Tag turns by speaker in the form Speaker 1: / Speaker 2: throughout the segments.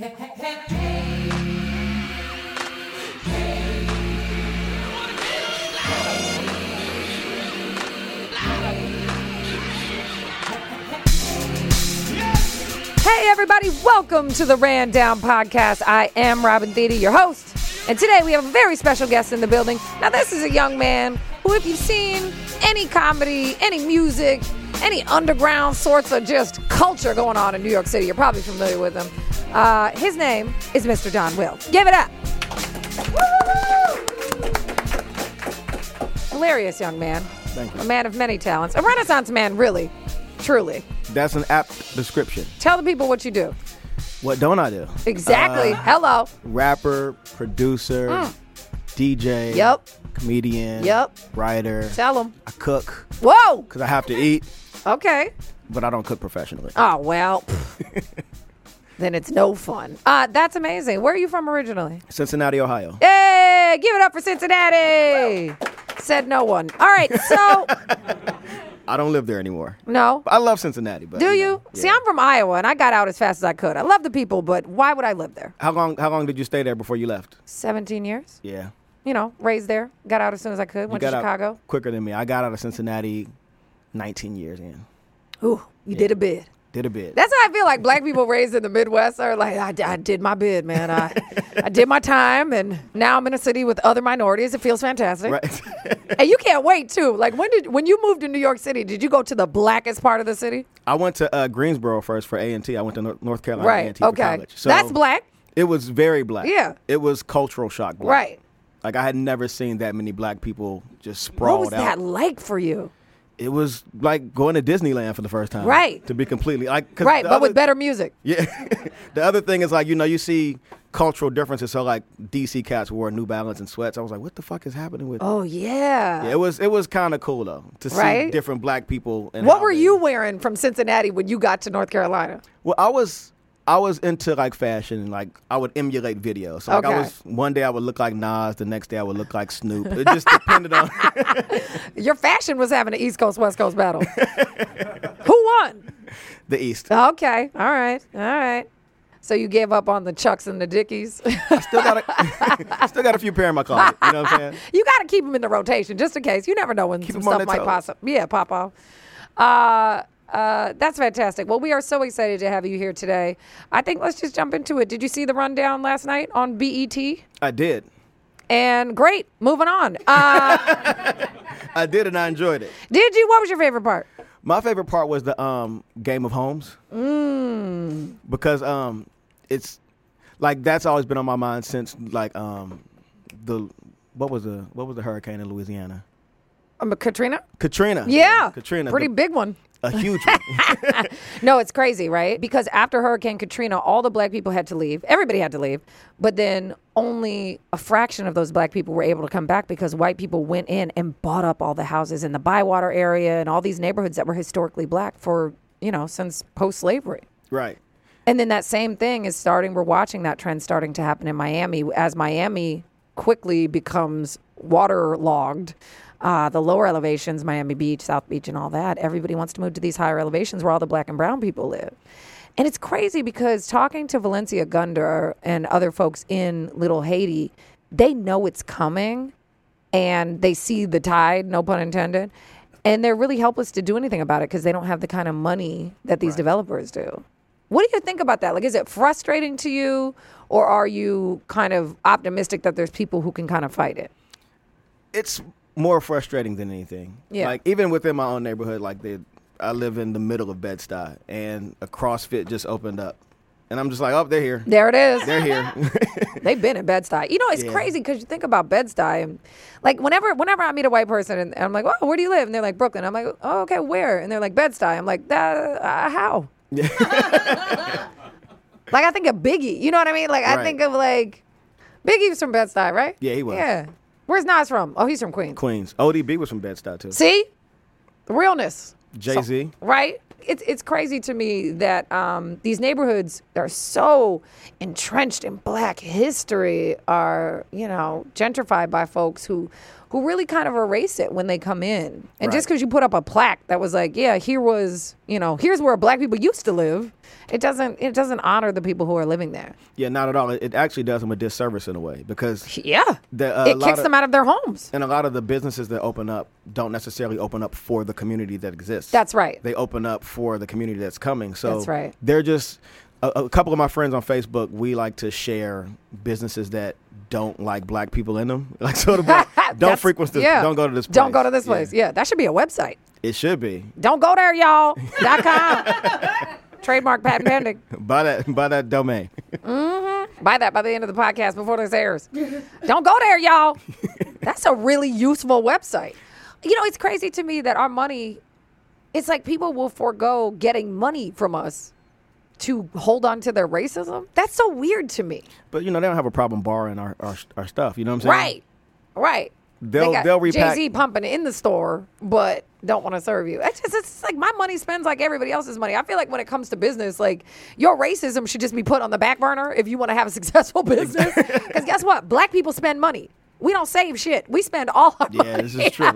Speaker 1: Hey, everybody, welcome to the Rundown Podcast. I am Robin Thede, your host. And today we have a very special guest in the building. Now, this is a young man who, if you've seen any comedy, any music, any underground sorts of just culture going on in New York City, you're probably familiar with him. Uh, his name is Mr. Donwill. Give it up. Hilarious young man.
Speaker 2: Thank you.
Speaker 1: A man of many talents. A renaissance man, really. Truly.
Speaker 2: That's an apt description.
Speaker 1: Tell the people what you do.
Speaker 2: What don't I do?
Speaker 1: Exactly.
Speaker 2: Uh,
Speaker 1: Hello.
Speaker 2: Rapper, producer, DJ,
Speaker 1: Yep.
Speaker 2: Comedian,
Speaker 1: Yep.
Speaker 2: writer.
Speaker 1: Tell them.
Speaker 2: I cook
Speaker 1: Whoa.
Speaker 2: because I have to eat,
Speaker 1: Okay.
Speaker 2: but I don't cook professionally.
Speaker 1: Oh well. then it's no fun. Uh, that's amazing. Where are you from originally?
Speaker 2: Cincinnati, Ohio.
Speaker 1: Hey, give it up for Cincinnati. Said no one. All right. So
Speaker 2: I don't live there anymore.
Speaker 1: no.
Speaker 2: I love Cincinnati, but
Speaker 1: Do
Speaker 2: know,
Speaker 1: you? See,
Speaker 2: yeah.
Speaker 1: I'm from Iowa, and I got out as fast as I could. I love the people, but why would I live there?
Speaker 2: How long? How long did you stay there before you left?
Speaker 1: 17 years.
Speaker 2: Yeah,
Speaker 1: You know, raised there. Got out as soon as I could.
Speaker 2: you
Speaker 1: Went to Chicago.
Speaker 2: out quicker than me. I got out of Cincinnati 19 years in.
Speaker 1: Ooh, you did a bid.
Speaker 2: Did a bid.
Speaker 1: That's how I feel like black people raised in the Midwest are like, I, I did my bid, man. I, I did my time, and now I'm in a city with other minorities. It feels fantastic.
Speaker 2: right.
Speaker 1: And you can't wait too. Like when did when you moved to New York City? Did you go to the blackest part of the city?
Speaker 2: I went to uh, Greensboro first for A and T. I went to North Carolina
Speaker 1: Right.
Speaker 2: A&T for
Speaker 1: Okay.
Speaker 2: college. So
Speaker 1: That's black.
Speaker 2: It was very black.
Speaker 1: Yeah.
Speaker 2: It was cultural shock. Black.
Speaker 1: Right.
Speaker 2: Like I had never seen that many black people just sprawled out.
Speaker 1: What was
Speaker 2: out.
Speaker 1: that like for you?
Speaker 2: It was like going to Disneyland for the first time.
Speaker 1: Right.
Speaker 2: To be completely like
Speaker 1: Right, but
Speaker 2: other-
Speaker 1: with better music.
Speaker 2: Yeah. the other thing is like you know you see cultural differences. So like DC cats wore New Balance and sweats. I was like, what the fuck is happening with?
Speaker 1: Oh yeah.
Speaker 2: Yeah, it was it was kind of cool though to see different black people.
Speaker 1: What were
Speaker 2: they-
Speaker 1: you wearing from Cincinnati when you got to North Carolina?
Speaker 2: Well, I was I was into like fashion and like I would emulate videos. So like
Speaker 1: Okay.
Speaker 2: I was one day I would look like Nas, the next day I would look like Snoop. It just depended on
Speaker 1: Your fashion was having an East Coast West Coast battle. Who won?
Speaker 2: the East.
Speaker 1: Okay. All right. All right. So you gave up on the Chucks and the Dickies.
Speaker 2: I still got a, still got a few pair in my closet. You know what I'm saying?
Speaker 1: you got to keep them in the rotation just in case. You never know when
Speaker 2: Keep
Speaker 1: some stuff might pop up. Yeah, pop off. Uh, uh, that's fantastic. Well, we are so excited to have you here today. I think let's just jump into it. Did you see the rundown last night on BET?
Speaker 2: I did.
Speaker 1: And great, moving on. Uh,
Speaker 2: I did and I enjoyed it.
Speaker 1: did you? What was your favorite part?
Speaker 2: My favorite part was the um, Game of Homes. Mm. Because um, it's like that's always been on my mind since like um, the what was the what was the hurricane in Louisiana?
Speaker 1: Um, Katrina?
Speaker 2: Katrina.
Speaker 1: Yeah.
Speaker 2: Katrina.
Speaker 1: Pretty
Speaker 2: the-
Speaker 1: big one.
Speaker 2: A huge one.
Speaker 1: No, it's crazy, right? Because after Hurricane Katrina, all the black people had to leave. Everybody had to leave. But then only a fraction of those black people were able to come back because white people went in and bought up all the houses in the Bywater area and all these neighborhoods that were historically black for, you know, since post slavery.
Speaker 2: right.
Speaker 1: And then that same thing is starting, we're watching that trend starting to happen in Miami as Miami quickly becomes waterlogged. Uh, the lower elevations, Miami Beach, South Beach, and all that, everybody wants to move to these higher elevations where all the black and brown people live. And it's crazy because talking to Valencia Gunder and other folks in Little Haiti, they know it's coming and they see the tide, no pun intended, and they're really helpless to do anything about it because they don't have the kind of money that these developers do. What do you think about that? Like, is it frustrating to you, or are you kind of optimistic that there's people who can kind of fight it?
Speaker 2: It's more frustrating than anything.
Speaker 1: Yeah.
Speaker 2: Like even within my own neighborhood, like they, I live in the middle of Bed Stuy, and a CrossFit just opened up, and I'm just like, oh, they're here.
Speaker 1: There it is.
Speaker 2: They're here.
Speaker 1: They've been in Bed-Stuy. You know, it's
Speaker 2: Yeah.
Speaker 1: crazy because you think about Bed-Stuy and like whenever whenever I meet a white person and I'm like, oh, where do you live? And they're like, Brooklyn. I'm like, oh, okay, where? And they're like, Bed-Stuy. I'm like, that, uh, how? like I think of Biggie. You know what I mean? Like I think of like Biggie's from Bed-Stuy, right?
Speaker 2: Yeah, he was.
Speaker 1: Yeah. Where's Nas from? Oh, he's from Queens.
Speaker 2: Queens. ODB was from Bed Stuy too.
Speaker 1: See, realness.
Speaker 2: Jay Z.
Speaker 1: right? It's it's crazy to me that um, these neighborhoods that are so entrenched in Black history are you know gentrified by folks who who really kind of erase it when they come in. And just because you put up a plaque that was like, yeah, here was, you know, here's where black people used to live, it doesn't it doesn't honor the people who are living there.
Speaker 2: Yeah, not at all. It, actually does them a disservice in a way because
Speaker 1: Yeah.
Speaker 2: The, uh,
Speaker 1: it kicks
Speaker 2: of-
Speaker 1: them out of their homes.
Speaker 2: and a lot of the businesses that open up don't necessarily open up for the community that exists.
Speaker 1: That's right.
Speaker 2: They open up for the community that's coming. So
Speaker 1: That's right.
Speaker 2: They're just a, a couple of my friends on Facebook. We like to share businesses that don't like black people in them. Like so, the don't frequent this.
Speaker 1: yeah.
Speaker 2: Don't go to this. place.
Speaker 1: Don't go to this place. Yeah, that should be a website.
Speaker 2: It should be.
Speaker 1: Don't go there, y'all. dot com. Trademark patent pending.
Speaker 2: Buy that. Buy that domain. mm-hmm.
Speaker 1: Buy that by the end of the podcast before this airs. Don't go there, y'all. That's a really useful website. You know, it's crazy to me that our money, it's like people will forego getting money from us to hold on to their racism. That's so weird to me.
Speaker 2: But you know they don't have a problem borrowing our our, our stuff. You know what I'm saying?
Speaker 1: Right. Right.
Speaker 2: They'll-
Speaker 1: they
Speaker 2: they'll repack-
Speaker 1: Jay Z pumping in the store, but don't want to serve you. It's just it's like my money spends like everybody else's money. I feel like when it comes to business, like your racism should just be put on the back burner if you want to have a successful business. Because guess what? Black people spend money. We don't save shit. We spend all our
Speaker 2: Yeah,
Speaker 1: money.
Speaker 2: this is true.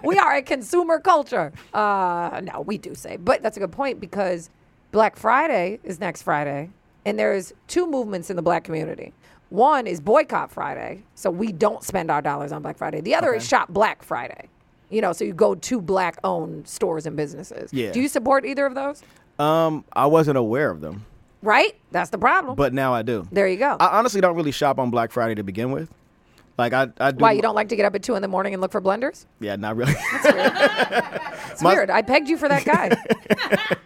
Speaker 1: we are a consumer culture. Uh, no, we do save, but that's a good point because Black Friday is next Friday, and there's two movements in the black community. One is boycott Friday, so we don't spend our dollars on Black Friday. The other is shop Black Friday. You know, so you go to black-owned stores and businesses.
Speaker 2: Yeah.
Speaker 1: Do you support either of those?
Speaker 2: um, I wasn't aware of them,
Speaker 1: Right. That's the problem.
Speaker 2: but now I do.
Speaker 1: there you go.
Speaker 2: I honestly don't really shop on Black Friday to begin with. Like I, I do.
Speaker 1: Why you don't like to get up at two in the morning and look for blenders?
Speaker 2: Yeah, not really.
Speaker 1: It's
Speaker 2: My-
Speaker 1: weird. I pegged you for that guy.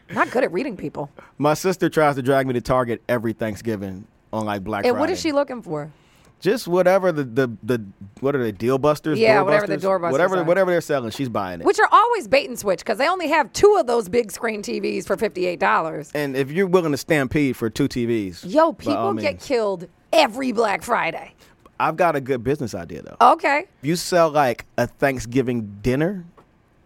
Speaker 1: Not good at reading people.
Speaker 2: My sister tries to drag me to Target every Thanksgiving on like Black
Speaker 1: And
Speaker 2: Friday.
Speaker 1: what is she looking for?
Speaker 2: Just whatever the the, the what are they deal busters?
Speaker 1: Yeah, whatever the
Speaker 2: busters?
Speaker 1: door busters
Speaker 2: Whatever
Speaker 1: are.
Speaker 2: whatever they're selling, she's buying it.
Speaker 1: Which are always bait and switch because they only have two of those big screen TVs for fifty-eight dollars.
Speaker 2: and if you're willing to stampede for two TVs,
Speaker 1: Yo, people get killed every Black Friday.
Speaker 2: I've got a good business idea though.
Speaker 1: Okay,
Speaker 2: If you sell like a Thanksgiving dinner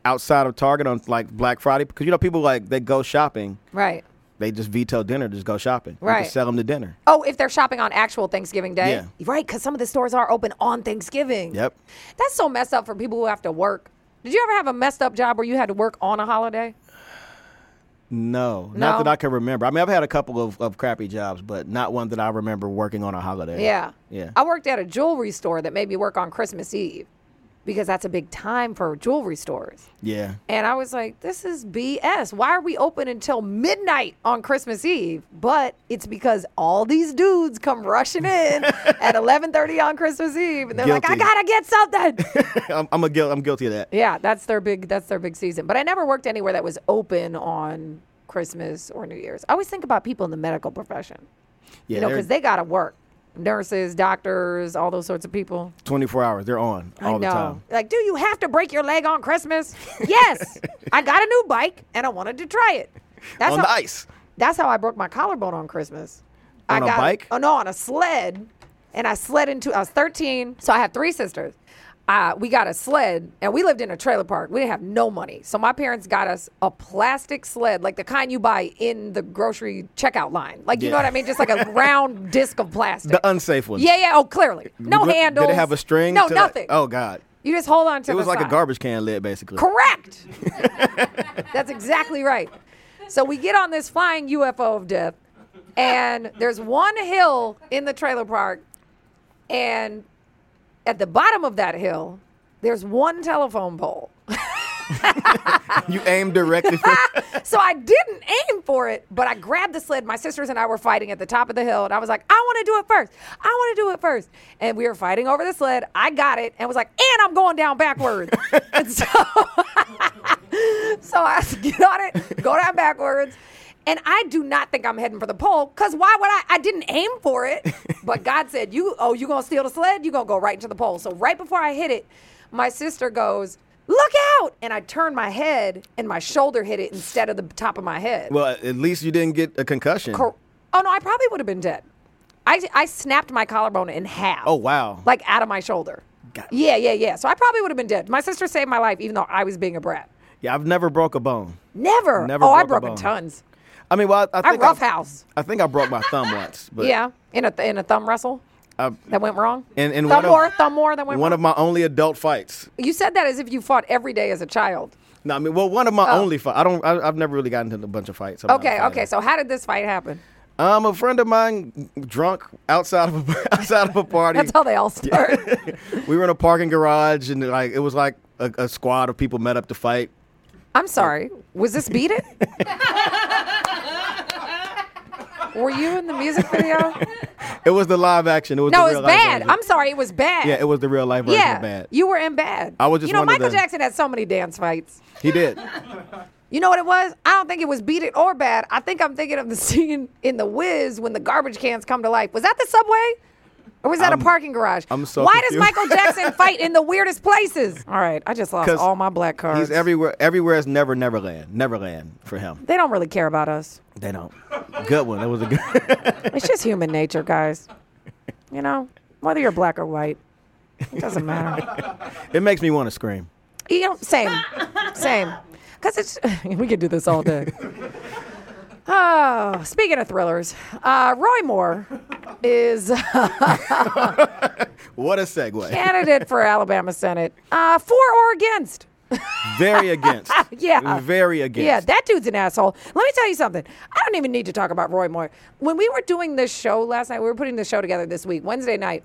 Speaker 2: outside of Target on like Black Friday, because you know people like they go shopping,
Speaker 1: right.
Speaker 2: they just veto dinner, just go shopping. You
Speaker 1: Right.
Speaker 2: can sell them the dinner.
Speaker 1: Oh, if they're shopping on actual Thanksgiving Day,
Speaker 2: Yeah.
Speaker 1: right? Because some of the stores are open on Thanksgiving.
Speaker 2: Yep.
Speaker 1: That's so messed up for people who have to work. Did you ever have a messed up job where you had to work on a holiday?
Speaker 2: No,
Speaker 1: No?
Speaker 2: not that I can remember. I mean, I've had a couple of, of crappy jobs, but not one that I remember working on a holiday.
Speaker 1: Yeah.
Speaker 2: Yeah.
Speaker 1: I worked at a jewelry store that made me work on Christmas Eve because that's a big time for jewelry stores.
Speaker 2: Yeah.
Speaker 1: And I was like, this is BS. Why are we open until midnight on Christmas Eve? But it's because all these dudes come rushing in at 11:30 on Christmas Eve and they're like, I got to get something.
Speaker 2: I'm, I'm, a guil- I'm guilty of that.
Speaker 1: yeah, that's their big that's their big season. But I never worked anywhere that was open on Christmas or New Year's. I always think about people in the medical profession.
Speaker 2: Yeah,
Speaker 1: you know, cuz they got to work. Nurses, doctors, all those sorts of people.
Speaker 2: 24 hours. They're on all the time.
Speaker 1: Like, do you have to break your leg on Christmas? yes. I got a new bike and I wanted to try it. That's
Speaker 2: on
Speaker 1: how,
Speaker 2: the ice.
Speaker 1: That's how I broke my collarbone on Christmas.
Speaker 2: On
Speaker 1: I
Speaker 2: a
Speaker 1: got
Speaker 2: bike?
Speaker 1: Oh no, on a sled. And I sled into. I was 13, so I had three sisters. Uh, we got a sled, and we lived in a trailer park. We didn't have no money, so my parents got us a plastic sled, like the kind you buy in the grocery checkout line. Like you know what I mean, just like a round disc of plastic.
Speaker 2: The unsafe ones.
Speaker 1: yeah, yeah. Oh, clearly, no
Speaker 2: Did it-
Speaker 1: handles.
Speaker 2: Did it have a string?
Speaker 1: No,
Speaker 2: to that?
Speaker 1: nothing.
Speaker 2: Oh, God.
Speaker 1: You just hold on to
Speaker 2: It It
Speaker 1: was
Speaker 2: like a garbage can lid, basically.
Speaker 1: Correct. That's exactly right. So we get on this flying UFO of death, and there's one hill in the trailer park, and at the bottom of that hill, there's one telephone pole.
Speaker 2: You aim directly for
Speaker 1: So I didn't aim for it, but I grabbed the sled. My sisters and I were fighting at the top of the hill, and I was like, I want to do it first. I want to do it first. And we were fighting over the sled. I got it and was like, and I'm going down backwards. and so, so I get on it, go down backwards. And I do not think I'm heading for the pole because why would I? I didn't aim for it, but God said, "You oh, you gonna steal the sled? You gonna go right into the pole?" So right before I hit it, my sister goes, "Look out!" And I turned my head, and my shoulder hit it instead of the top of my head.
Speaker 2: Well, at least you didn't get a concussion.
Speaker 1: Cor- oh no, I probably would have been dead. I I snapped my collarbone in half.
Speaker 2: Oh, wow.
Speaker 1: Like out of my shoulder.
Speaker 2: Got-
Speaker 1: Yeah, yeah, yeah. So I probably would have been dead. My sister saved my life, even though I was being a brat.
Speaker 2: Yeah, I've never broke a bone.
Speaker 1: Never.
Speaker 2: Never
Speaker 1: oh, I
Speaker 2: broke a
Speaker 1: broke
Speaker 2: bone.
Speaker 1: tons.
Speaker 2: I mean, well, I, I
Speaker 1: I
Speaker 2: think
Speaker 1: roughhouse.
Speaker 2: I think I broke my thumb once, but
Speaker 1: yeah, in a in a thumb wrestle.
Speaker 2: I,
Speaker 1: that went wrong?
Speaker 2: and and
Speaker 1: thumb war, thumb war that went wrong.
Speaker 2: one
Speaker 1: wrong.
Speaker 2: of my only adult fights.
Speaker 1: you said that as if you fought every day as a child.
Speaker 2: No, I mean, well, one of my
Speaker 1: Oh.
Speaker 2: only fights. I don't. I, I've never really gotten into a bunch of fights. I'm
Speaker 1: Okay, okay. So how did this fight happen?
Speaker 2: Um, a friend of mine, drunk outside of a, outside of a party.
Speaker 1: That's how they all start.
Speaker 2: we were in a parking garage, and like it was like a, a squad of people met up to fight.
Speaker 1: I'm sorry. Was this Beat It? Were you in the music video?
Speaker 2: It was the live action. It was
Speaker 1: No,
Speaker 2: the real life
Speaker 1: bad. I'm sorry, it was bad.
Speaker 2: yeah, it was the real life version
Speaker 1: yeah.
Speaker 2: of bad.
Speaker 1: You were in bad.
Speaker 2: I was just
Speaker 1: You know, Michael
Speaker 2: the-
Speaker 1: Jackson had so many dance fights.
Speaker 2: He did.
Speaker 1: You know what it was? I don't think it was Beat It or Bad. I think I'm thinking of the scene in The Wiz when the garbage cans come to life. Was that the subway? Or was that
Speaker 2: I'm-
Speaker 1: a parking garage?
Speaker 2: I'm so
Speaker 1: Why does. Michael Jackson fight in the weirdest places? All right, I just lost all my black cards.
Speaker 2: He's everywhere. Everywhere is never Neverland. Neverland for him.
Speaker 1: they don't really care about us.
Speaker 2: They don't. Good one. That was a good.
Speaker 1: It's just human nature, guys. You know, whether you're black or white, it doesn't matter.
Speaker 2: it makes me want to scream.
Speaker 1: You know, same, same. Because it's we could do this all day. Oh, speaking of thrillers, uh, Roy Moore is
Speaker 2: What a segue.
Speaker 1: candidate for Alabama Senate. Uh, for or against?
Speaker 2: Very against.
Speaker 1: Yeah.
Speaker 2: Very against.
Speaker 1: Yeah, that dude's an asshole. Let me tell you something. I don't even need to talk about Roy Moore. When we were doing this show last night, we were putting the show together this week, Wednesday night.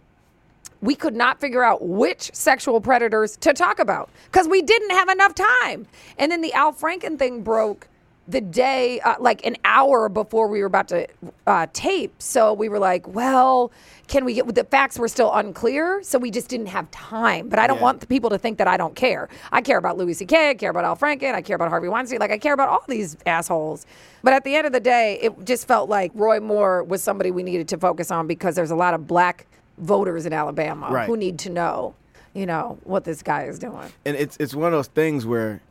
Speaker 1: We could not figure out which sexual predators to talk about because we didn't have enough time. And then the Al Franken thing broke the day, uh, like an hour before we were about to uh, tape. So we were like, well, can we get the facts were still unclear? So we just didn't have time. But I don't
Speaker 2: Yeah.
Speaker 1: want the people to think that I don't care. I care about Louis C.K., I care about Al Franken, I care about Harvey Weinstein, like I care about all these assholes. But at the end of the day, it just felt like Roy Moore was somebody we needed to focus on because there's a lot of black voters in Alabama
Speaker 2: Right.
Speaker 1: who need to know, you know, what this guy is doing.
Speaker 2: and it's it's one of those things where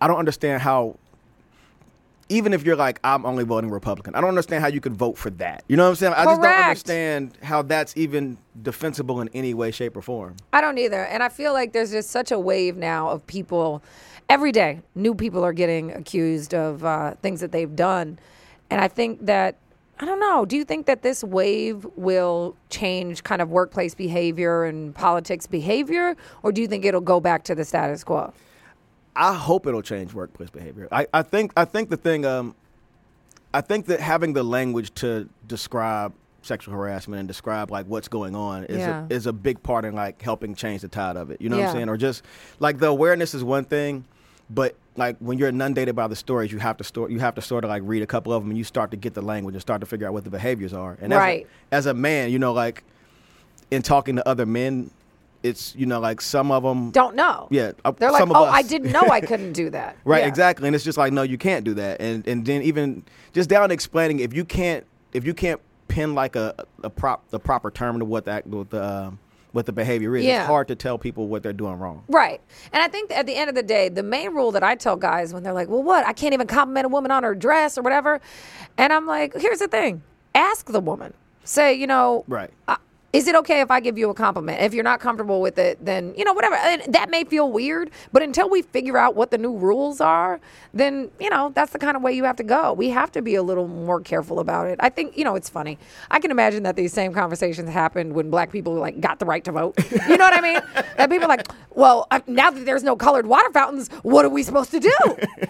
Speaker 2: I don't understand how. Even if you're like I'm only voting Republican, I don't understand how you could vote for that. You know what I'm saying? I just don't understand how that's even defensible in any way, shape, or form.
Speaker 1: I don't either. And I feel like there's just such a wave now of people. Every day, new people are getting accused of uh, things that they've done. And I think that, I don't know, do you think that this wave will change kind of workplace behavior and politics behavior? Or do you think it'll go back to the status quo?
Speaker 2: I hope it'll change workplace behavior. I, I think I think the thing um, I think that having the language to describe sexual harassment and describe like what's going on is
Speaker 1: Yeah.
Speaker 2: a, is a big part in like helping change the tide of it. You know what I'm saying? Or just like the awareness is one thing, but like when you're inundated by the stories, you have to store you have to sort of like read a couple of them and you start to get the language and start to figure out what the behaviors are. And
Speaker 1: Right.
Speaker 2: as a, as a man, you know, like in talking to other men, it's you know like some of them
Speaker 1: Don't know.
Speaker 2: yeah, uh,
Speaker 1: They're like, oh,
Speaker 2: us.
Speaker 1: I didn't know I couldn't do that.
Speaker 2: Right,
Speaker 1: Yeah.
Speaker 2: exactly. And it's just like, no, you can't do that. And and then even just down explaining if you can't if you can't pin like a a prop the proper term to what that what the um, what the behavior is,
Speaker 1: Yeah.
Speaker 2: it's hard to tell people what they're doing wrong.
Speaker 1: Right. And I think at the end of the day, the main rule that I tell guys when they're like, well, what? I can't even compliment a woman on her dress or whatever. And I'm like, here's the thing ask the woman. Say, you know,
Speaker 2: Right.
Speaker 1: uh, is it okay if I give you a compliment? If you're not comfortable with it, then, you know, whatever. And that may feel weird, but until we figure out what the new rules are, then, you know, that's the kind of way you have to go. We have to be a little more careful about it. I think, you know, it's funny. I can imagine that these same conversations happened when black people, like, got the right to vote. You know what I mean? That people are like, well, now that there's no colored water fountains, what are we supposed to do?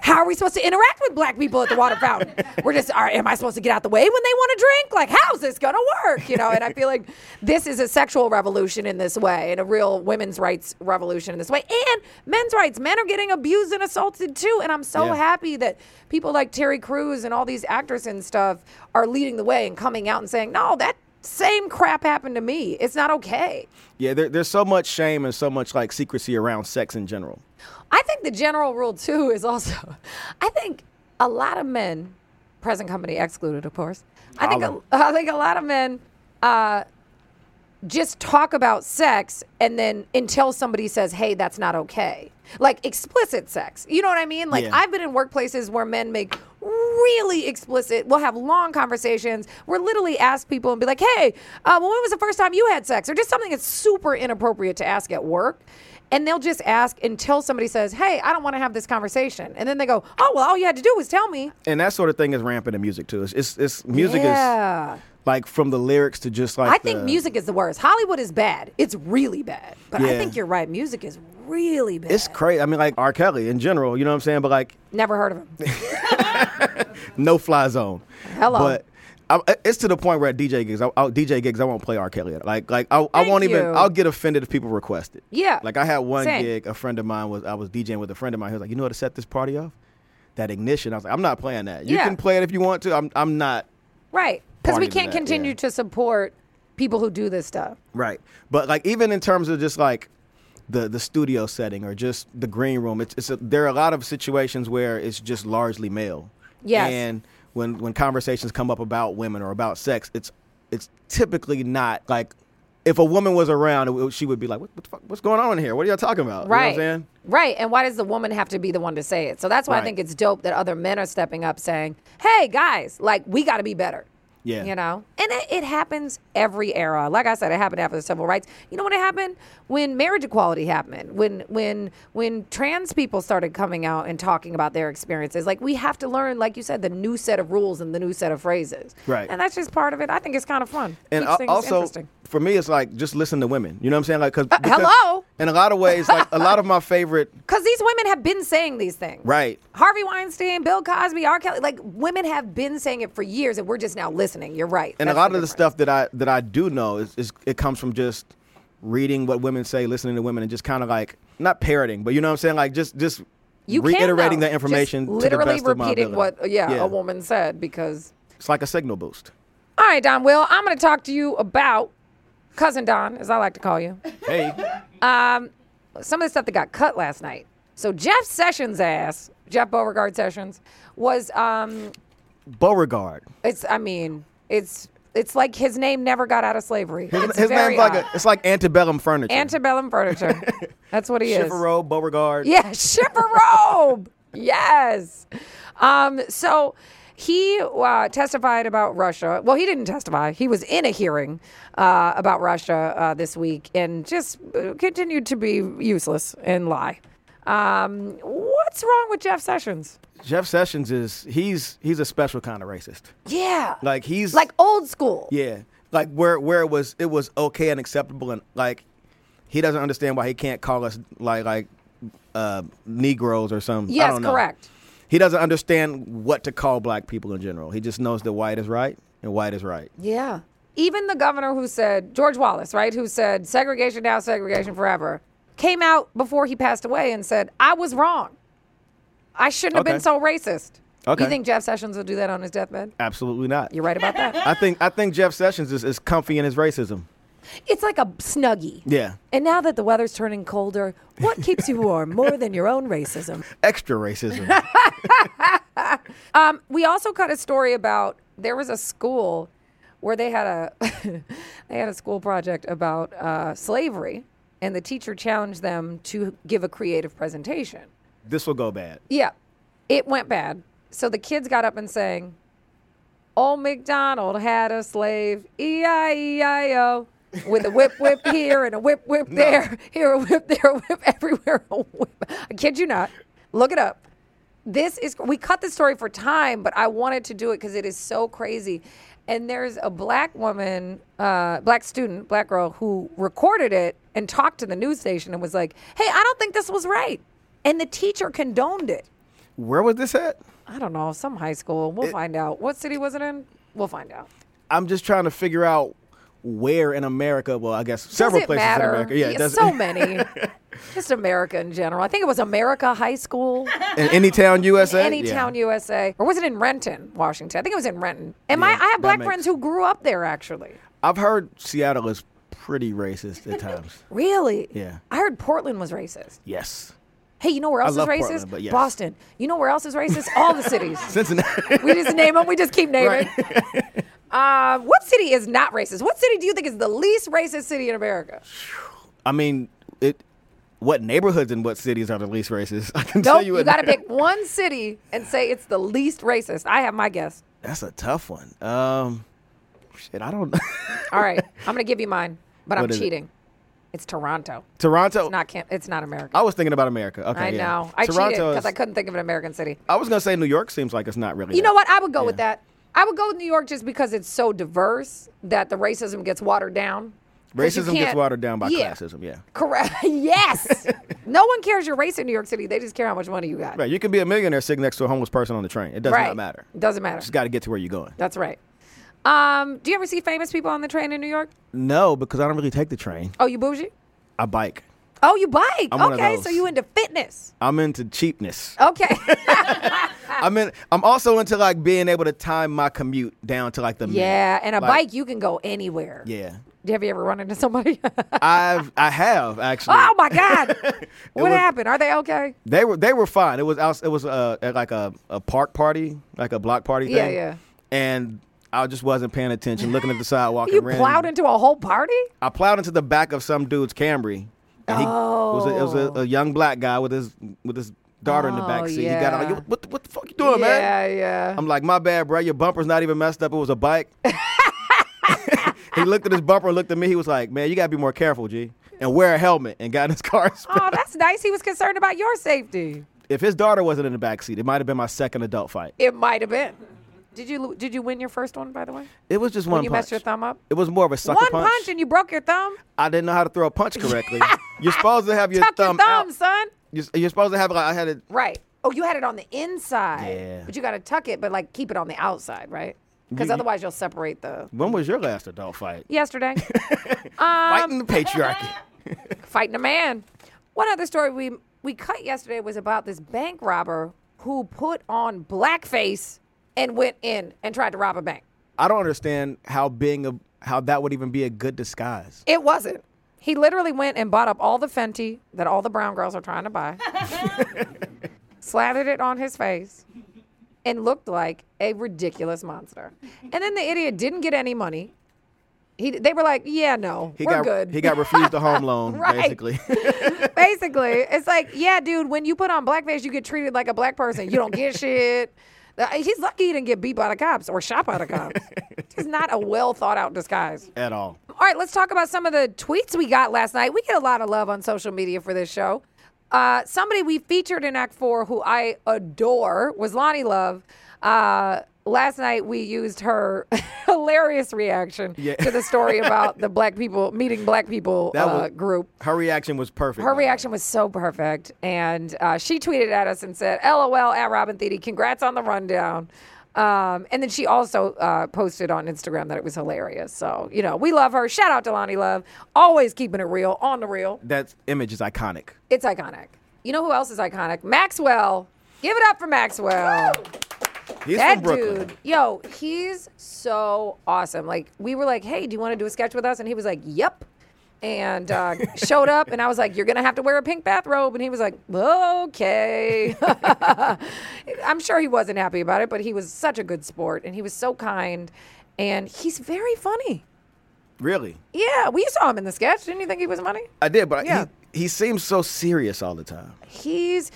Speaker 1: How are we supposed to interact with black people at the water fountain? We're just, are, am I supposed to get out the way when they want to drink? Like, how's this going to work? You know, and I feel like this is a sexual revolution in this way and a real women's rights revolution in this way. And men's rights. Men are getting abused and assaulted too. And I'm so
Speaker 2: Yeah.
Speaker 1: happy that people like Terry Crews and all these actors and stuff are leading the way and coming out and saying, no, that same crap happened to me. It's not okay.
Speaker 2: Yeah, there, there's so much shame and so much like secrecy around sex in general.
Speaker 1: I think the general rule too is also, I think a lot of men, present company excluded, of course. I think a, I think a lot of men uh, just talk about sex and then until somebody says, "Hey, that's not okay," like explicit sex. You know what I mean? Like
Speaker 2: Yeah.
Speaker 1: I've been in workplaces where men make really explicit. We'll have long conversations. We'll literally ask people and be like, "Hey, uh, well, when was the first time you had sex?" Or just something that's super inappropriate to ask at work. And they'll just ask until somebody says, "Hey, I don't want to have this conversation," and then they go, "Oh, well, all you had to do was tell me."
Speaker 2: And that sort of thing is rampant in music too. It's it's, it's music is
Speaker 1: yeah.
Speaker 2: Like from the lyrics to just like
Speaker 1: I think
Speaker 2: the-
Speaker 1: music is the worst. Hollywood is bad. It's really bad. But I think you're right. Music is really bad.
Speaker 2: It's crazy. I mean, like R. Kelly in general. You know what I'm saying? But like
Speaker 1: Never heard of him.
Speaker 2: no fly zone.
Speaker 1: Hello.
Speaker 2: But I, it's to the point where at DJ gigs, I, I'll, DJ gigs, I won't play R. Kelly. Like, like I, I won't even. I'll get offended if people request it.
Speaker 1: Yeah.
Speaker 2: Like I had one
Speaker 1: Same.
Speaker 2: gig. A friend of mine was. I was DJing with a friend of mine. He was like, "You know how to set this party off? That ignition." I was like, "I'm not playing that. You
Speaker 1: Yeah.
Speaker 2: can play it if you want to. I'm. I'm not."
Speaker 1: Right. Because we can't continue
Speaker 2: yeah.
Speaker 1: to support people who do this stuff.
Speaker 2: Right. But like even in terms of just like the the studio setting or just the green room, it's, it's a, there are a lot of situations where it's just largely male.
Speaker 1: Yes.
Speaker 2: And when when conversations come up about women or about sex, it's it's typically not like if a woman was around, it, she would be like, what, what the fuck, "What's going on in here? What are y'all talking about?" You know what
Speaker 1: Right.
Speaker 2: I'm saying?
Speaker 1: Right. And why does the woman have to be the one to say it? So that's why I think it's dope that other men are stepping up saying, hey, guys, like, we got to be better.
Speaker 2: Yeah.
Speaker 1: You know? And it, it happens every era. Like I said, it happened after the civil rights. You know when it happened? When marriage equality happened, when when when trans people started coming out and talking about their experiences. Like we have to learn, like you said, the new set of rules and the new set of phrases.
Speaker 2: Right.
Speaker 1: And that's just part of it. I think it's kind of fun.
Speaker 2: And
Speaker 1: Keeps
Speaker 2: al- also, for me, it's like just listen to women. You know what I'm saying? Like, cause,
Speaker 1: Uh,
Speaker 2: because
Speaker 1: hello?
Speaker 2: In a lot of ways, like a lot of my favorite.
Speaker 1: Because these women have been saying these things.
Speaker 2: Right.
Speaker 1: Harvey Weinstein, Bill Cosby, R. Kelly, like women have been saying it for years, and we're just now listening. You're right.
Speaker 2: and
Speaker 1: That's
Speaker 2: a lot of the stuff that I that I do know is, is it comes from just reading what women say, listening to women, and just kind of like not parroting, but you know what I'm saying, like just just
Speaker 1: you
Speaker 2: reiterating
Speaker 1: though.
Speaker 2: the information
Speaker 1: Just
Speaker 2: to the
Speaker 1: literally
Speaker 2: best of my
Speaker 1: repeating what yeah, a woman said because.
Speaker 2: It's like a signal boost.
Speaker 1: All right, Donwill, I'm going to talk to you about cousin Don, as I like to call you.
Speaker 2: Hey, um,
Speaker 1: Some of the stuff that got cut last night. So Jeff Sessions' ass, Jeff Beauregard Sessions, was um,
Speaker 2: Beauregard.
Speaker 1: it's I mean it's it's like his name never got out of slavery.
Speaker 2: His,
Speaker 1: it's
Speaker 2: his
Speaker 1: very
Speaker 2: name's like
Speaker 1: odd.
Speaker 2: a, it's like antebellum furniture.
Speaker 1: antebellum furniture. That's what he is.
Speaker 2: Chifferobe, Beauregard.
Speaker 1: Yeah, Chifferobe. yes. Um, so he uh, testified about Russia. Well, he didn't testify. He was in a hearing uh, about Russia uh, this week and just uh, continued to be useless and lie. Um, what's wrong with Jeff Sessions?
Speaker 2: Jeff Sessions is he's he's a special kind of racist.
Speaker 1: Yeah.
Speaker 2: Like he's
Speaker 1: like old school.
Speaker 2: Yeah, like where where it was it was okay and acceptable, and like he doesn't understand why he can't call us like like uh, Negroes or something. I
Speaker 1: Yes,
Speaker 2: don't know.
Speaker 1: correct.
Speaker 2: He doesn't understand what to call black people in general. He just knows that white is right and white is right.
Speaker 1: Yeah. Even the governor who said, George Wallace, right, who said segregation now, segregation forever, came out before he passed away and said, I was wrong. I shouldn't have been so racist.
Speaker 2: Okay.
Speaker 1: You think Jeff Sessions will do that on his deathbed?
Speaker 2: Absolutely not.
Speaker 1: You're right about that.
Speaker 2: I think I think Jeff Sessions is, is comfy in his racism.
Speaker 1: it's like a snuggie.
Speaker 2: Yeah,
Speaker 1: And now that the weather's turning colder, what keeps you warm more than your own racism?
Speaker 2: extra racism.
Speaker 1: Um, we also cut a story about there was a school where they had a they had a school project about uh, slavery, and the teacher challenged them to give a creative presentation.
Speaker 2: this will go bad.
Speaker 1: Yeah, it went bad. So the kids got up and sang, "Old MacDonald had a slave, E I E I O." With a whip, whip here and a whip, whip there, here a whip, there a whip, everywhere a whip. I kid you not. Look it up this is we cut the story for time but i wanted to do it because it is so crazy and there's a black woman uh, black student black girl who recorded it and talked to the news station and was like hey i don't think this was right. And the teacher condoned it.
Speaker 2: Where was this at?
Speaker 1: i don't know some high school. We'll find out. What city was it in? We'll find out.
Speaker 2: I'm just trying to figure out where in America. Well, I guess several places
Speaker 1: matter
Speaker 2: in America. Yeah, it does.
Speaker 1: so many just america in general i think it was america high school
Speaker 2: in any town, USA.
Speaker 1: Any
Speaker 2: Yeah.
Speaker 1: town USA. Or was it in Renton, Washington? I think it was in Renton. And my
Speaker 2: Yeah,
Speaker 1: I have black
Speaker 2: makes-
Speaker 1: friends who grew up there actually.
Speaker 2: I've heard Seattle is pretty racist at times.
Speaker 1: Really?
Speaker 2: Yeah.
Speaker 1: I heard Portland was racist.
Speaker 2: Yes.
Speaker 1: Hey, you know where else is racist?
Speaker 2: Portland, yes.
Speaker 1: Boston. You know where else is racist? All the cities.
Speaker 2: Cincinnati.
Speaker 1: We just name them. We just keep naming. Uh, what city is not racist? What city do you think is the least racist city in America?
Speaker 2: I mean, it. What neighborhoods and what cities are the least racist? I can tell
Speaker 1: Nope.
Speaker 2: you.
Speaker 1: You got to pick one city and say it's the least racist. I have my guess.
Speaker 2: That's a tough one. Um, shit, I don't.
Speaker 1: All right, I'm gonna give you mine, but I'm
Speaker 2: What it?
Speaker 1: cheating. It's Toronto.
Speaker 2: Toronto.
Speaker 1: Not can It's not America.
Speaker 2: I was thinking about America. Okay,
Speaker 1: I
Speaker 2: yeah.
Speaker 1: know. I cheated
Speaker 2: Toronto
Speaker 1: because I couldn't think of an American city.
Speaker 2: I was gonna say New York seems like it's not really.
Speaker 1: You
Speaker 2: that-
Speaker 1: know what? I would go with that. I would go with New York just because it's so diverse that the racism gets watered down.
Speaker 2: Racism gets watered down by
Speaker 1: Yeah.
Speaker 2: classism. Yeah.
Speaker 1: Correct. yes. no one cares your race in New York City. They just care how much money you got.
Speaker 2: Right. You can be a millionaire sitting next to a homeless person on the train. It does
Speaker 1: Right.
Speaker 2: not matter.
Speaker 1: It doesn't matter.
Speaker 2: Just got to get to where you're going.
Speaker 1: That's right. Um, do you ever see famous people on the train in New York?
Speaker 2: No, because I don't really take the train.
Speaker 1: Oh, you bougie?
Speaker 2: I bike.
Speaker 1: Oh, you bike.
Speaker 2: I'm
Speaker 1: okay, so you into fitness.
Speaker 2: I'm into cheapness.
Speaker 1: Okay.
Speaker 2: I'm in. I'm also into like being able to time my commute down to like the minute.
Speaker 1: yeah, and a
Speaker 2: Like-
Speaker 1: bike you can go anywhere.
Speaker 2: Yeah.
Speaker 1: Have you ever run into somebody?
Speaker 2: I've I have actually.
Speaker 1: oh my God. what
Speaker 2: was-
Speaker 1: happened? Are they okay?
Speaker 2: They were they were fine. It was out, it was uh, at like a, a park party, like a block party thing.
Speaker 1: Yeah, yeah.
Speaker 2: And I just wasn't paying attention, looking at the sidewalk.
Speaker 1: You
Speaker 2: and
Speaker 1: plowed into a whole party?
Speaker 2: I plowed into the back of some dude's Camry. And he it was a, it was a, oh. a young black guy with his with his daughter in the
Speaker 1: Oh,
Speaker 2: back seat. He got out. like, What the, what the fuck you doing,
Speaker 1: yeah,
Speaker 2: man?
Speaker 1: yeah. Yeah.
Speaker 2: I'm like, my bad, bro. Your bumper's not even messed up. It was a bike. he looked at his bumper and looked at me. He was like, man, you gotta be more careful, G, and wear a helmet. And got in his car.
Speaker 1: oh, that's nice. He was concerned about your safety.
Speaker 2: If his daughter wasn't in the back seat, it might have been my second adult fight.
Speaker 1: It might have been. Did you did you win your first one by the way?
Speaker 2: It was just one
Speaker 1: When you
Speaker 2: punch.
Speaker 1: messed your thumb up?
Speaker 2: It was more of a sucker
Speaker 1: One
Speaker 2: punch.
Speaker 1: punch. and you broke your thumb?
Speaker 2: I didn't know how to throw a punch correctly. you're supposed to have your
Speaker 1: Tuck
Speaker 2: thumb
Speaker 1: your thumb,
Speaker 2: out.
Speaker 1: son.
Speaker 2: You're, you're supposed to have like I had it.
Speaker 1: Right. Oh, you had it on the inside.
Speaker 2: Yeah.
Speaker 1: But you got to tuck it, but like keep it on the outside, right? Because
Speaker 2: You-
Speaker 1: otherwise you'll separate the.
Speaker 2: When was your last adult fight?
Speaker 1: Yesterday, um,
Speaker 2: Fighting the patriarchy.
Speaker 1: fighting a man. One other story we we cut yesterday was about this bank robber who put on blackface and went in and tried to rob a bank.
Speaker 2: I don't understand how being a how that would even be a good disguise.
Speaker 1: It wasn't. He literally went and bought up all the Fenty that all the brown girls are trying to buy, slathered it on his face, and looked like a ridiculous monster. And then the idiot didn't get any money. He, they were like, "Yeah, no,
Speaker 2: He
Speaker 1: we're
Speaker 2: got
Speaker 1: good."
Speaker 2: he got refused a home loan basically.
Speaker 1: Basically, it's like, "Yeah, dude, when you put on blackface, you get treated like a black person. You don't get shit." Uh, He's lucky he didn't get beat by the cops or shot by the cops. It's not a well thought out disguise.
Speaker 2: At all.
Speaker 1: All right, let's talk about some of the tweets we got last night. We get a lot of love on social media for this show. Uh, somebody we featured in Act Four who I adore was Loni Love. Uh, last night we used her hilarious reaction
Speaker 2: Yeah.
Speaker 1: to the story about the black people meeting black people
Speaker 2: That
Speaker 1: uh,
Speaker 2: was-
Speaker 1: group.
Speaker 2: Her reaction was perfect.
Speaker 1: Her
Speaker 2: by the way.
Speaker 1: reaction was so perfect. And uh, she tweeted at us and said, LOL at Robin Thede, congrats on the rundown. Um, and then she also uh, posted on Instagram that it was hilarious. So, you know, we love her. Shout out to Loni Love. Always keeping it real, on the real.
Speaker 2: That image is iconic.
Speaker 1: It's iconic. You know who else is iconic? Maxwell. Give it up for Maxwell.
Speaker 2: He's
Speaker 1: that dude, yo, he's so awesome. Like, we were like, hey, do you want to do a sketch with us? And he was like, yep. And uh, showed up, and I was like, you're going to have to wear a pink bathrobe. And he was like, okay. I'm sure he wasn't happy about it, but he was such a good sport, and he was so kind, and he's very funny.
Speaker 2: Really?
Speaker 1: Yeah, we saw him in the sketch. Didn't you think he was funny?
Speaker 2: I did, but
Speaker 1: Yeah.
Speaker 2: he, he seems so serious all the time.
Speaker 1: he's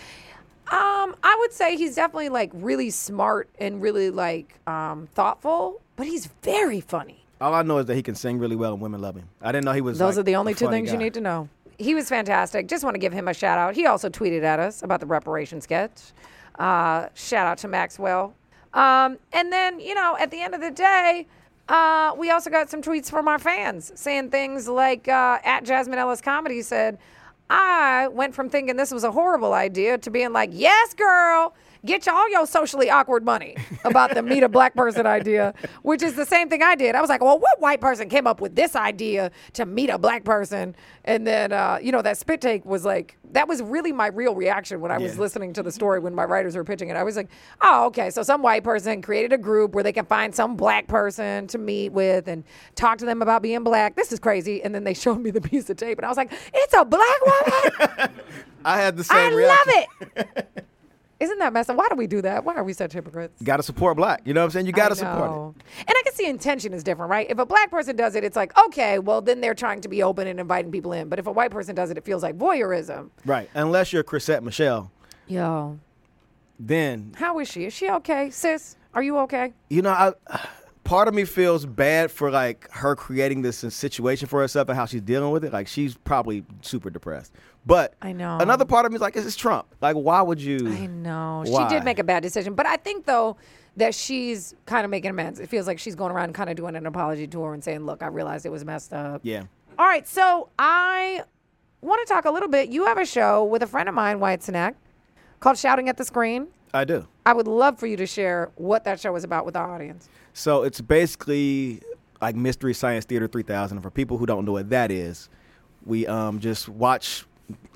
Speaker 1: um i would say he's definitely like really smart and really like um thoughtful but he's very funny.
Speaker 2: All I know is that he can sing really well and women love him. I didn't know he was.
Speaker 1: those
Speaker 2: like,
Speaker 1: are the only two things you need to know. He was fantastic. Just want to give him a shout out. He also tweeted at us about the reparation sketch. Uh, shout out to maxwell. Um, and then you know at the end of the day uh, we also got some tweets from our fans saying things like uh, at jasmine ellis comedy said I went from thinking this was a horrible idea to being like, yes, girl, get you all your socially awkward money about the meet a black person idea, which is the same thing I did. I was like, well, what white person came up with this idea to meet a black person? And then, uh, you know, that spit take was like, that was really my real reaction when I was listening to the story when my writers were pitching it. I was like, oh, okay. So some white person created a group where they can find some black person to meet with and talk to them about being black. This is crazy. And then they showed me the piece of tape and I was like, it's a black woman.
Speaker 2: I had the same
Speaker 1: I
Speaker 2: reaction.
Speaker 1: love it. Isn't that messed up? Why do we do that? Why are we such hypocrites?
Speaker 2: You got to support black. You know what I'm saying? You got to support it.
Speaker 1: And I can see intention is different, right? If a black person does it, it's like, okay, well, then they're trying to be open and inviting people in. But if a white person does it, it feels like voyeurism.
Speaker 2: Right. Unless you're Chrisette Michele,
Speaker 1: Yo,
Speaker 2: then
Speaker 1: how is she? Is she okay, sis? Are you okay?
Speaker 2: you know I. part of me feels bad for like her creating this situation for herself and how she's dealing with it. Like she's probably super depressed. But
Speaker 1: I know.
Speaker 2: another part of me is like, is this is Trump. Like, why would you?
Speaker 1: I know.
Speaker 2: Why?
Speaker 1: She did make a bad decision. But I think, though, that she's kind of making amends. It feels like she's going around kind of doing an apology tour and saying, look, I realized it was messed up.
Speaker 2: Yeah.
Speaker 1: All right. So I want to talk a little bit. You have a show with a friend of mine, Wyatt Cenac, called Shouting at the Screen.
Speaker 2: I do.
Speaker 1: I would love for you to share what that show is about with our audience.
Speaker 2: So it's basically like Mystery Science Theater 3000. And for people who don't know what that is, we um, just watch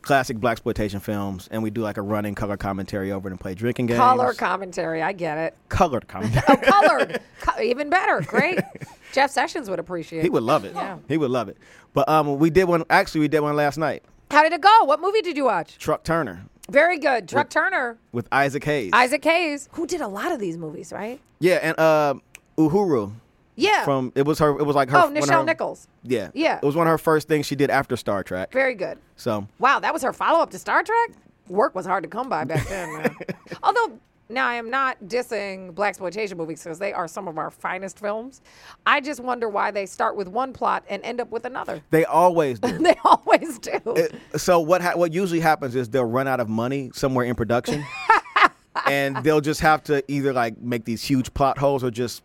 Speaker 2: classic blaxploitation films and we do like a running color commentary over it and play drinking games.
Speaker 1: Color commentary. I get it.
Speaker 2: colored commentary.
Speaker 1: Oh, colored. Co- even better. Great. Jeff Sessions would appreciate it.
Speaker 2: he would love it.
Speaker 1: Yeah.
Speaker 2: He would love it. But um, we did one. Actually, we did one last night.
Speaker 1: How did it go? What movie did you watch?
Speaker 2: Truck Turner
Speaker 1: Very good. Truck Turner.
Speaker 2: with Isaac Hayes.
Speaker 1: Isaac Hayes, who did a lot of these movies, right?
Speaker 2: Yeah, and uh, Uhura
Speaker 1: Yeah.
Speaker 2: from it was her. It was like her.
Speaker 1: oh, Nichelle
Speaker 2: her-
Speaker 1: Nichols.
Speaker 2: Yeah.
Speaker 1: Yeah.
Speaker 2: It was one of her first things she did after Star Trek.
Speaker 1: Very good.
Speaker 2: So
Speaker 1: Wow, that was her follow up to Star Trek? Work was hard to come by back then, man. Although, now I am not dissing blaxploitation movies because they are some of our finest films. I just wonder why they start with one plot and end up with another.
Speaker 2: they always do.
Speaker 1: They always do.
Speaker 2: It- so what ha- what usually happens is they'll run out of money somewhere in production, and they'll just have to either like make these huge plot holes or just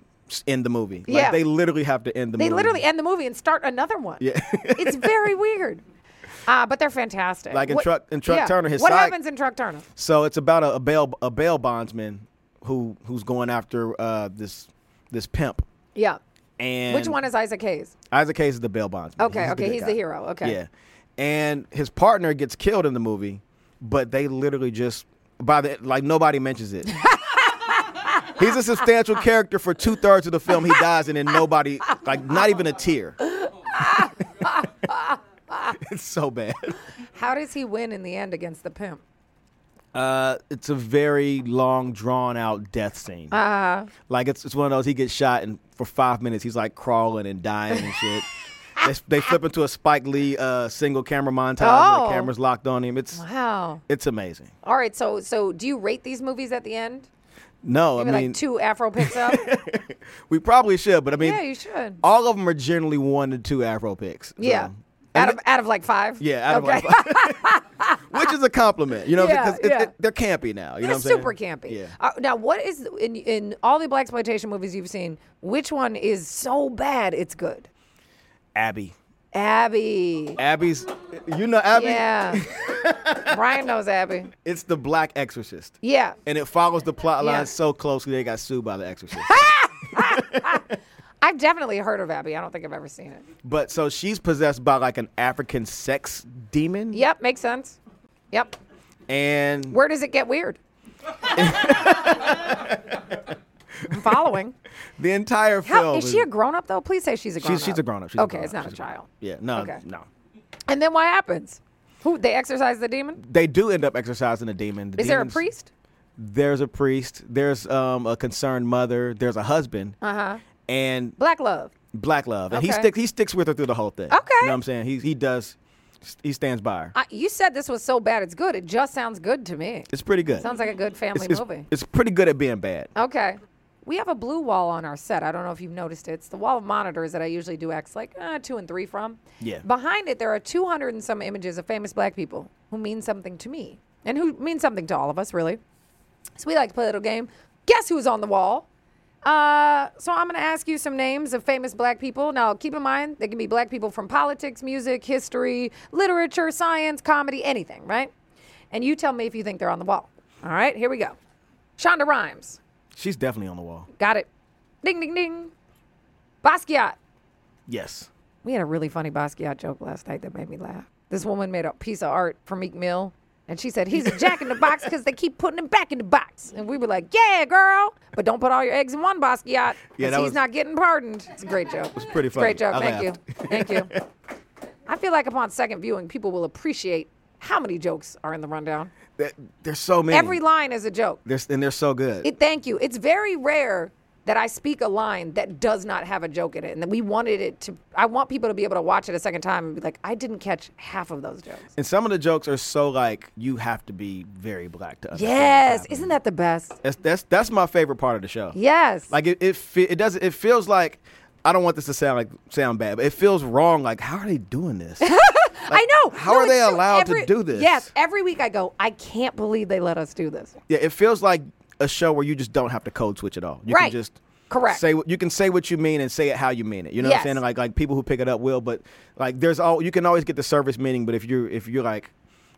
Speaker 2: end the movie. Like,
Speaker 1: Yeah.
Speaker 2: they literally have to end the
Speaker 1: they
Speaker 2: movie.
Speaker 1: They literally end the movie and start another one.
Speaker 2: Yeah.
Speaker 1: it's very weird. Uh, but they're fantastic.
Speaker 2: Like in
Speaker 1: What-
Speaker 2: Truck- in Truck
Speaker 1: yeah.
Speaker 2: Turner, his
Speaker 1: What
Speaker 2: side-
Speaker 1: happens in Truck Turner?
Speaker 2: So it's about a, a bail a bail bondsman who who's going after uh, this this pimp.
Speaker 1: Yeah.
Speaker 2: And
Speaker 1: Which one is Isaac Hayes?
Speaker 2: Isaac Hayes is the bail bondsman.
Speaker 1: Okay, okay,
Speaker 2: good
Speaker 1: he's
Speaker 2: guy.
Speaker 1: the hero. Okay.
Speaker 2: Yeah, and his partner gets killed in the movie, but they literally just by the like nobody mentions it. he's a substantial character for two thirds of the film. He dies, and then nobody like not even a tear. it's so bad.
Speaker 1: How does he win in the end against the pimp?
Speaker 2: Uh, it's a very long, drawn out death scene.
Speaker 1: Uh,
Speaker 2: Like it's it's one of those he gets shot and for five minutes he's like crawling and dying and shit. they, they flip into a Spike Lee uh, single camera montage where
Speaker 1: Oh.
Speaker 2: the camera's locked on him. It's
Speaker 1: wow.
Speaker 2: it's amazing.
Speaker 1: All right, so so do you rate these movies at the end?
Speaker 2: No,
Speaker 1: Maybe
Speaker 2: I mean
Speaker 1: like two Afro picks up.
Speaker 2: we probably should, but I mean
Speaker 1: yeah, you should.
Speaker 2: all of them are generally one to two Afro picks. so-
Speaker 1: Yeah. Out
Speaker 2: it-
Speaker 1: of out of like five.
Speaker 2: yeah, out
Speaker 1: okay.
Speaker 2: of like, which is a compliment, you know,
Speaker 1: Yeah,
Speaker 2: because it,
Speaker 1: yeah.
Speaker 2: it, they're campy now. You
Speaker 1: They're
Speaker 2: know what I'm saying?
Speaker 1: super campy.
Speaker 2: Yeah.
Speaker 1: Uh, now, what is in in all the blaxploitation movies you've seen? Which one is so bad it's good?
Speaker 2: Abby.
Speaker 1: Abby.
Speaker 2: Abby's, you know Abby.
Speaker 1: Yeah. Brian knows Abby.
Speaker 2: It's the Black Exorcist.
Speaker 1: Yeah.
Speaker 2: and it follows the plot line
Speaker 1: Yeah.
Speaker 2: so closely they got sued by the Exorcist.
Speaker 1: I've definitely heard of Abby. I don't think I've ever seen it.
Speaker 2: but so she's possessed by like an African sex demon,
Speaker 1: Yep, makes sense. Yep.
Speaker 2: and
Speaker 1: Where does it get weird? I'm following.
Speaker 2: the entire
Speaker 1: How
Speaker 2: film
Speaker 1: is she a grown up though? Please say she's a grown up.
Speaker 2: She's she's a grown up. She's a
Speaker 1: okay,
Speaker 2: grown-up.
Speaker 1: it's not
Speaker 2: She's
Speaker 1: a child.
Speaker 2: Yeah, no,
Speaker 1: Okay.
Speaker 2: no.
Speaker 1: And then what happens? Who they exorcise the demon?
Speaker 2: They do end up exercising the demon. The
Speaker 1: Is there a priest?
Speaker 2: There's a priest. There's um, a concerned mother. There's a husband,
Speaker 1: Uh huh.
Speaker 2: and
Speaker 1: Black love.
Speaker 2: Black Love, and he
Speaker 1: Okay.
Speaker 2: sticks he sticks with her through the whole thing.
Speaker 1: Okay.
Speaker 2: you know what I'm saying? He he does. He stands by her.
Speaker 1: I, you said this was so bad it's good. It just sounds good to me.
Speaker 2: It's pretty good.
Speaker 1: Sounds like a good family
Speaker 2: it's, it's,
Speaker 1: movie.
Speaker 2: it's pretty good at being bad.
Speaker 1: Okay. We have a blue wall on our set. I don't know if you've noticed it. It's the wall of monitors that I usually do acts like uh, two and three from.
Speaker 2: Yeah.
Speaker 1: Behind it, there are 200 and some images of famous black people who mean something to me and who mean something to all of us, really. So we like to play a little game. Guess who's on the wall? Uh, so I'm going to ask you some names of famous black people. Now, keep in mind, they can be black people from politics, music, history, literature, science, comedy, anything, right? And you tell me if you think they're on the wall. All right, here we go. Shonda Rhimes.
Speaker 2: She's definitely on the wall.
Speaker 1: Got it. Ding, ding, ding. Basquiat.
Speaker 2: Yes.
Speaker 1: We had a really funny Basquiat joke last night that made me laugh. This woman made a piece of art for Meek Mill, and she said, He's a jack in the box because they keep putting him back in the box. And we were like, Yeah, girl. But don't put all your eggs in one Basquiat.
Speaker 2: Yeah,
Speaker 1: Yeah, he's
Speaker 2: was-
Speaker 1: not getting pardoned. It's a great joke. It
Speaker 2: was pretty funny.
Speaker 1: Great joke.
Speaker 2: I
Speaker 1: Thank you. Thank you. I feel like upon second viewing, people will appreciate how many jokes are in the rundown.
Speaker 2: There- There's so many.
Speaker 1: Every line is a joke.
Speaker 2: There's, and they're so good.
Speaker 1: It, thank you. It's very rare that I speak a line that does not have a joke in it, and that we wanted it to. I want people to be able to watch it a second time and be like, I didn't catch half of those jokes.
Speaker 2: And some of the jokes are so like you have to be very black to understand.
Speaker 1: Yes, isn't that the best?
Speaker 2: That's that's that's my favorite part of the show.
Speaker 1: Yes,
Speaker 2: Like it it, fe- it does it feels like I don't want this to sound like sound bad, but it feels wrong. Like how are they doing this?
Speaker 1: I know.
Speaker 2: how
Speaker 1: No,
Speaker 2: are they allowed to do this?
Speaker 1: Yes, every week I go. I can't believe they let us do this.
Speaker 2: yeah, it feels like a show where you just don't have to code switch at all. You
Speaker 1: Right.
Speaker 2: can just
Speaker 1: Correct.
Speaker 2: say what you can say what you mean and say it how you mean it. You know what I'm saying? Like like people who pick it up will, but like there's all you can always get the service meaning, but if you're if you're like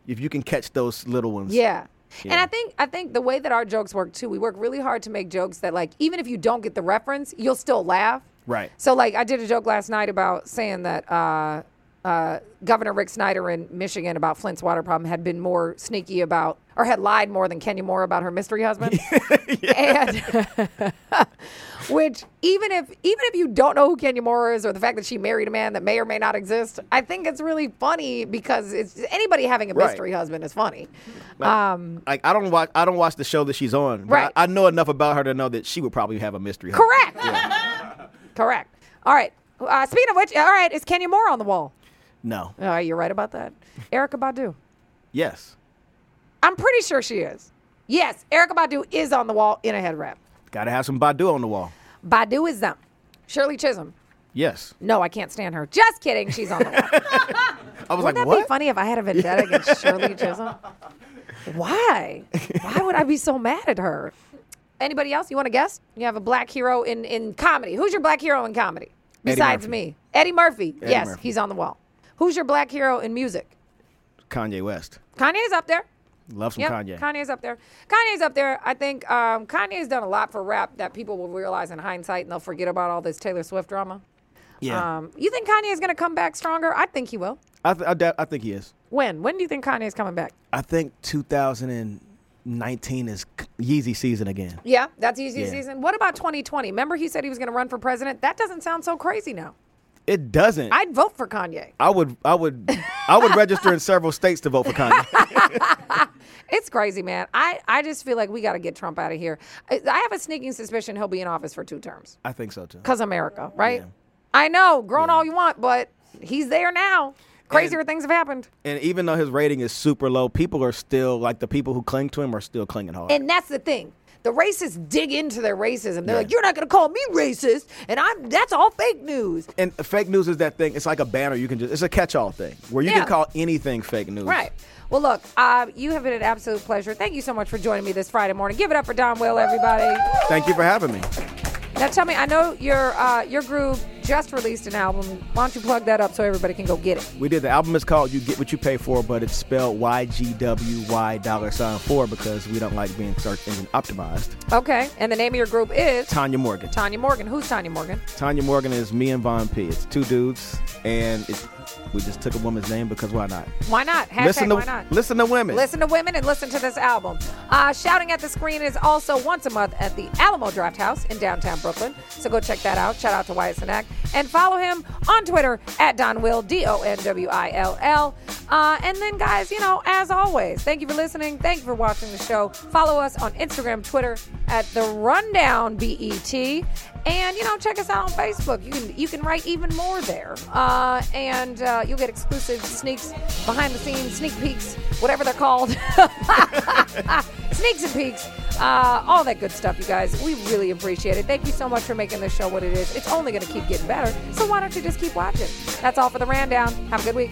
Speaker 2: if you can catch those little ones.
Speaker 1: Yeah. And
Speaker 2: Yeah.
Speaker 1: I think I think the way that our jokes work too, we work really hard to make jokes that like even if you don't get the reference, you'll still laugh.
Speaker 2: Right.
Speaker 1: So like I did a joke last night about saying that uh, uh, Governor Rick Snyder in Michigan about Flint's water problem had been more sneaky about or had lied more than Kenya Moore about her mystery husband. And which even if even if you don't know who Kenya Moore is or the fact that she married a man that may or may not exist, I think it's really funny because it's anybody having a
Speaker 2: Right.
Speaker 1: mystery husband is funny.
Speaker 2: Like I don't watch I don't watch the show that she's on. But
Speaker 1: Right.
Speaker 2: I, I know enough about her to know that she would probably have a mystery. husband.
Speaker 1: Correct. Correct. All right. Uh, speaking of which, all right, is Kenya Moore on the wall?
Speaker 2: No.
Speaker 1: Uh, you're right about that. Erykah Badu.
Speaker 2: Yes.
Speaker 1: I'm pretty sure she is. Yes, Erykah Badu is on the wall in a head wrap.
Speaker 2: Got to have some Badu on the wall.
Speaker 1: Badu is them. Shirley Chisholm.
Speaker 2: Yes.
Speaker 1: No, I can't stand her. Just kidding. She's on the wall.
Speaker 2: I was
Speaker 1: Wouldn't
Speaker 2: like,
Speaker 1: that
Speaker 2: what?
Speaker 1: be funny if I had a vendetta against Shirley Chisholm? Why? Why would I be so mad at her? Anybody else? You want to guess? You have a black hero in, in comedy. Who's your black hero in comedy? Besides
Speaker 2: Murphy.
Speaker 1: me. Eddie Murphy.
Speaker 2: Eddie
Speaker 1: yes,
Speaker 2: Murphy.
Speaker 1: he's on the wall. Who's your black hero in music?
Speaker 2: Kanye West.
Speaker 1: Kanye's up there.
Speaker 2: Love some
Speaker 1: Yep,
Speaker 2: Kanye.
Speaker 1: Kanye's up there. Kanye's up there. I think um, Kanye's done a lot for rap that people will realize in hindsight and they'll forget about all this Taylor Swift drama.
Speaker 2: yeah.
Speaker 1: Um, you think Kanye is going to come back stronger? I think he will.
Speaker 2: I, th- I think he is.
Speaker 1: When? When do you think Kanye's coming back?
Speaker 2: I think 2019 is Yeezy season again.
Speaker 1: Yeah, that's Yeezy
Speaker 2: Yeah.
Speaker 1: season. What about 2020? Remember he said he was going to run for president? That doesn't sound so crazy now.
Speaker 2: It doesn't.
Speaker 1: I'd vote for Kanye.
Speaker 2: I would I would I would register in several states to vote for Kanye.
Speaker 1: It's crazy, man. I, I just feel like we got to get Trump out of here. I, I have a sneaking suspicion he'll be in office for two terms.
Speaker 2: I think so too.
Speaker 1: Because America, right?
Speaker 2: Yeah.
Speaker 1: I know, groan all you want, but he's there now. Crazier
Speaker 2: And-
Speaker 1: things have happened.
Speaker 2: And even though his rating is super low, people are still like the people who cling to him are still clinging hard.
Speaker 1: And that's the thing. The racists dig into their racism. They're
Speaker 2: Yeah.
Speaker 1: like, "You're not going to call me racist," and I'm. That's all fake news.
Speaker 2: And fake news is that thing. It's like a banner. You can just. It's a catch-all thing where you
Speaker 1: Yeah.
Speaker 2: can call anything fake news.
Speaker 1: Right. Well, look, uh, you have been an absolute pleasure. Thank you so much for joining me this Friday morning. Give it up for Donwill, everybody.
Speaker 2: Thank you for having me.
Speaker 1: Now, tell me, I know your uh, your group just released an album. Why don't you plug that up so everybody can go get it?
Speaker 2: We did. The album is called "You Get What You Pay For," but it's spelled Y G W Y dollar sign four because we don't like being search engine optimized.
Speaker 1: Okay. And the name of your group is
Speaker 2: Tanya Morgan.
Speaker 1: Tanya Morgan. Who's Tanya Morgan?
Speaker 2: Tanya Morgan is me and Von Pea. It's two dudes, and it's, we just took a woman's name because why not?
Speaker 1: Why not? Hashtag
Speaker 2: listen to
Speaker 1: why not?
Speaker 2: listen to women.
Speaker 1: Listen to women and listen to this album. Uh, Shouting at the Screen is also once a month at the Alamo Drafthouse in downtown Brooklyn. So go check that out. Shout out to Wyatt. And follow him on Twitter at Donwill, D O N W I L L. Uh, and then, guys, you know, as always, thank you for listening. Thank you for watching the show. Follow us on Instagram, Twitter at The Rundown BET. And, you know, check us out on Facebook. You can, you can write even more there. Uh, and uh, you'll get exclusive sneaks, behind the scenes, sneak peeks, whatever they're called. Sneaks and peeks, uh, all that good stuff, you guys. We really appreciate it. Thank you so much for making this show what it is. It's only going to keep getting better. So why don't you just keep watching? That's all for the rundown. Have a good week.